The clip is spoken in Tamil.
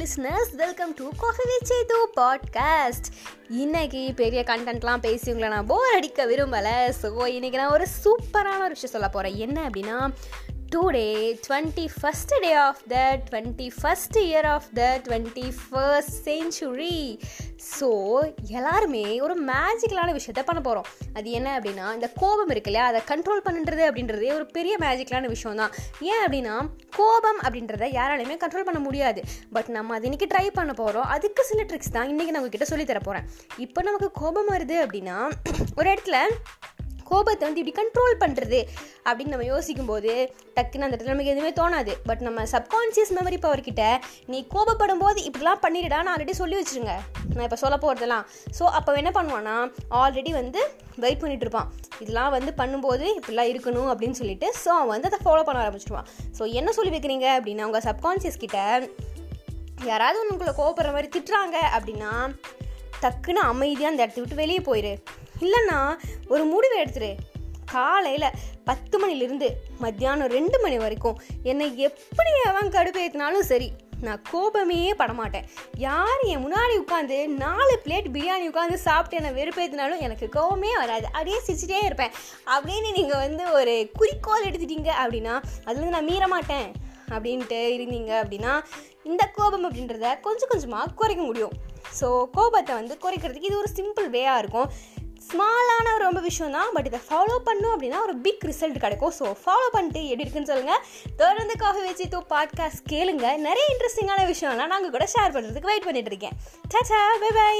Listeners welcome to coffee with Sethu podcast இன்னைக்கு பெரிய கண்டென்ட்லாம் பேசி உங்களை நான் போர் அடிக்க விரும்பலை. ஸோ இன்னைக்கு நான் ஒரு சூப்பரான ஒரு விஷயம் சொல்ல போகிறேன் என்ன அப்படின்னா today twenty first day of the twenty first year of the twenty first century so எல்லாருமே ஒரு மேஜிக்கலான விஷயத்த பண்ண போகிறோம் அது என்ன அப்படின்னா இந்த கோபம் இருக்கு இல்லையா? அதை கண்ட்ரோல் பண்ணுறது அப்படின்றதே ஒரு பெரிய மேஜிக்கலான விஷயம் தான் ஏன் அப்படின்னா கோபம் அப்படின்றத யாராலையுமே கண்ட்ரோல் பண்ண முடியாது. பட் நம்ம அது இன்னைக்கு ட்ரை பண்ண போகிறோம் அதுக்கு சில ட்ரிக்ஸ் தான் இன்றைக்கி நான் உங்ககிட்ட சொல்லித்தர போகிறேன் இப்போ நமக்கு கோபம் வருது அப்படின்னா ஒரு இடத்துல கோபத்தை வந்து இப்படி கண்ட்ரோல் பண்ணுறது அப்படின்னு நம்ம யோசிக்கும் போது டக்குன்னு அந்த இடத்துல நமக்கு எதுவுமே தோணாது. பட் நம்ம சப்கான்சியஸ் மெமரி பவர்கிட்ட நீ கோபப்படும் போது இப்படிலாம் பண்ணிடுடா நான் ஆல்ரெடி சொல்லி வச்சுருங்க. நான் இப்போ சொல்ல போகிறதெல்லாம் ஸோ அப்போ என்ன பண்ணுவான்னா ஆல்ரெடி வந்து வெயிட் பண்ணிட்டு இருப்பான். இதெல்லாம் வந்து பண்ணும்போது இப்படிலாம் இருக்கணும் அப்படின்னு சொல்லிட்டு ஸோ அவன் வந்து அதை ஃபாலோ பண்ண ஆரம்பிச்சிருவான். ஸோ என்ன சொல்லி வைக்கிறீங்க அப்படின்னா உங்கள் சப்கான்சியஸ் கிட்ட யாராவது உங்களை கோவப்படுற மாதிரி திட்டுறாங்க அப்படின்னா டக்குன்னு அமைதியாக அந்த இடத்த விட்டு வெளியே போயிரு. இல்லைன்னா ஒரு முடிவை எடுத்துரு. காலையில் பத்து மணிலேருந்து மத்தியானம் ரெண்டு மணி வரைக்கும் என்னை எப்படி அவன் கடுப்பேற்றினாலும் சரி நான் கோபமே படமாட்டேன். யார் என் முன்னாடி உட்காந்து நாலு பிளேட் பிரியாணி உட்காந்து சாப்பிட்டு என்னை வெறுப்பேற்றினாலும் எனக்கு கோபமே வராது. அப்படியே சிரிச்சிட்டே இருப்பேன். அப்படின்னு நீங்கள் வந்து ஒரு குறிக்கோள் எடுத்துட்டீங்க அப்படின்னா அதுலேருந்து நான் மீற மாட்டேன். அப்படின்ட்டு இருந்தீங்க அப்படின்னா இந்த கோபம் அப்படின்றத கொஞ்சம் கொஞ்சமாக குறைக்க முடியும். ஸோ கோபத்தை வந்து குறைக்கிறதுக்கு இது ஒரு சிம்பிள் வேயாக இருக்கும். ஸ்மாலான ரொம்ப விஷயம் தான் பட் இதை ஃபாலோ பண்ணும் அப்படின்னா ஒரு பிக் ரிசல்ட் கிடைக்கும். ஸோ ஃபாலோ பண்ணிட்டு எப்படி இருக்குன்னு சொல்லுங்கள் தொடர்ந்து காஃபி வச்சு தூ பாட்காஸ்ட் கேளுங்க. நிறைய இன்ட்ரெஸ்டிங்கான விஷயம்லாம் நாங்கள் கூட ஷேர் பண்ணுறதுக்கு வெயிட் பண்ணிட்டு இருக்கேன். சாச்சா பை பை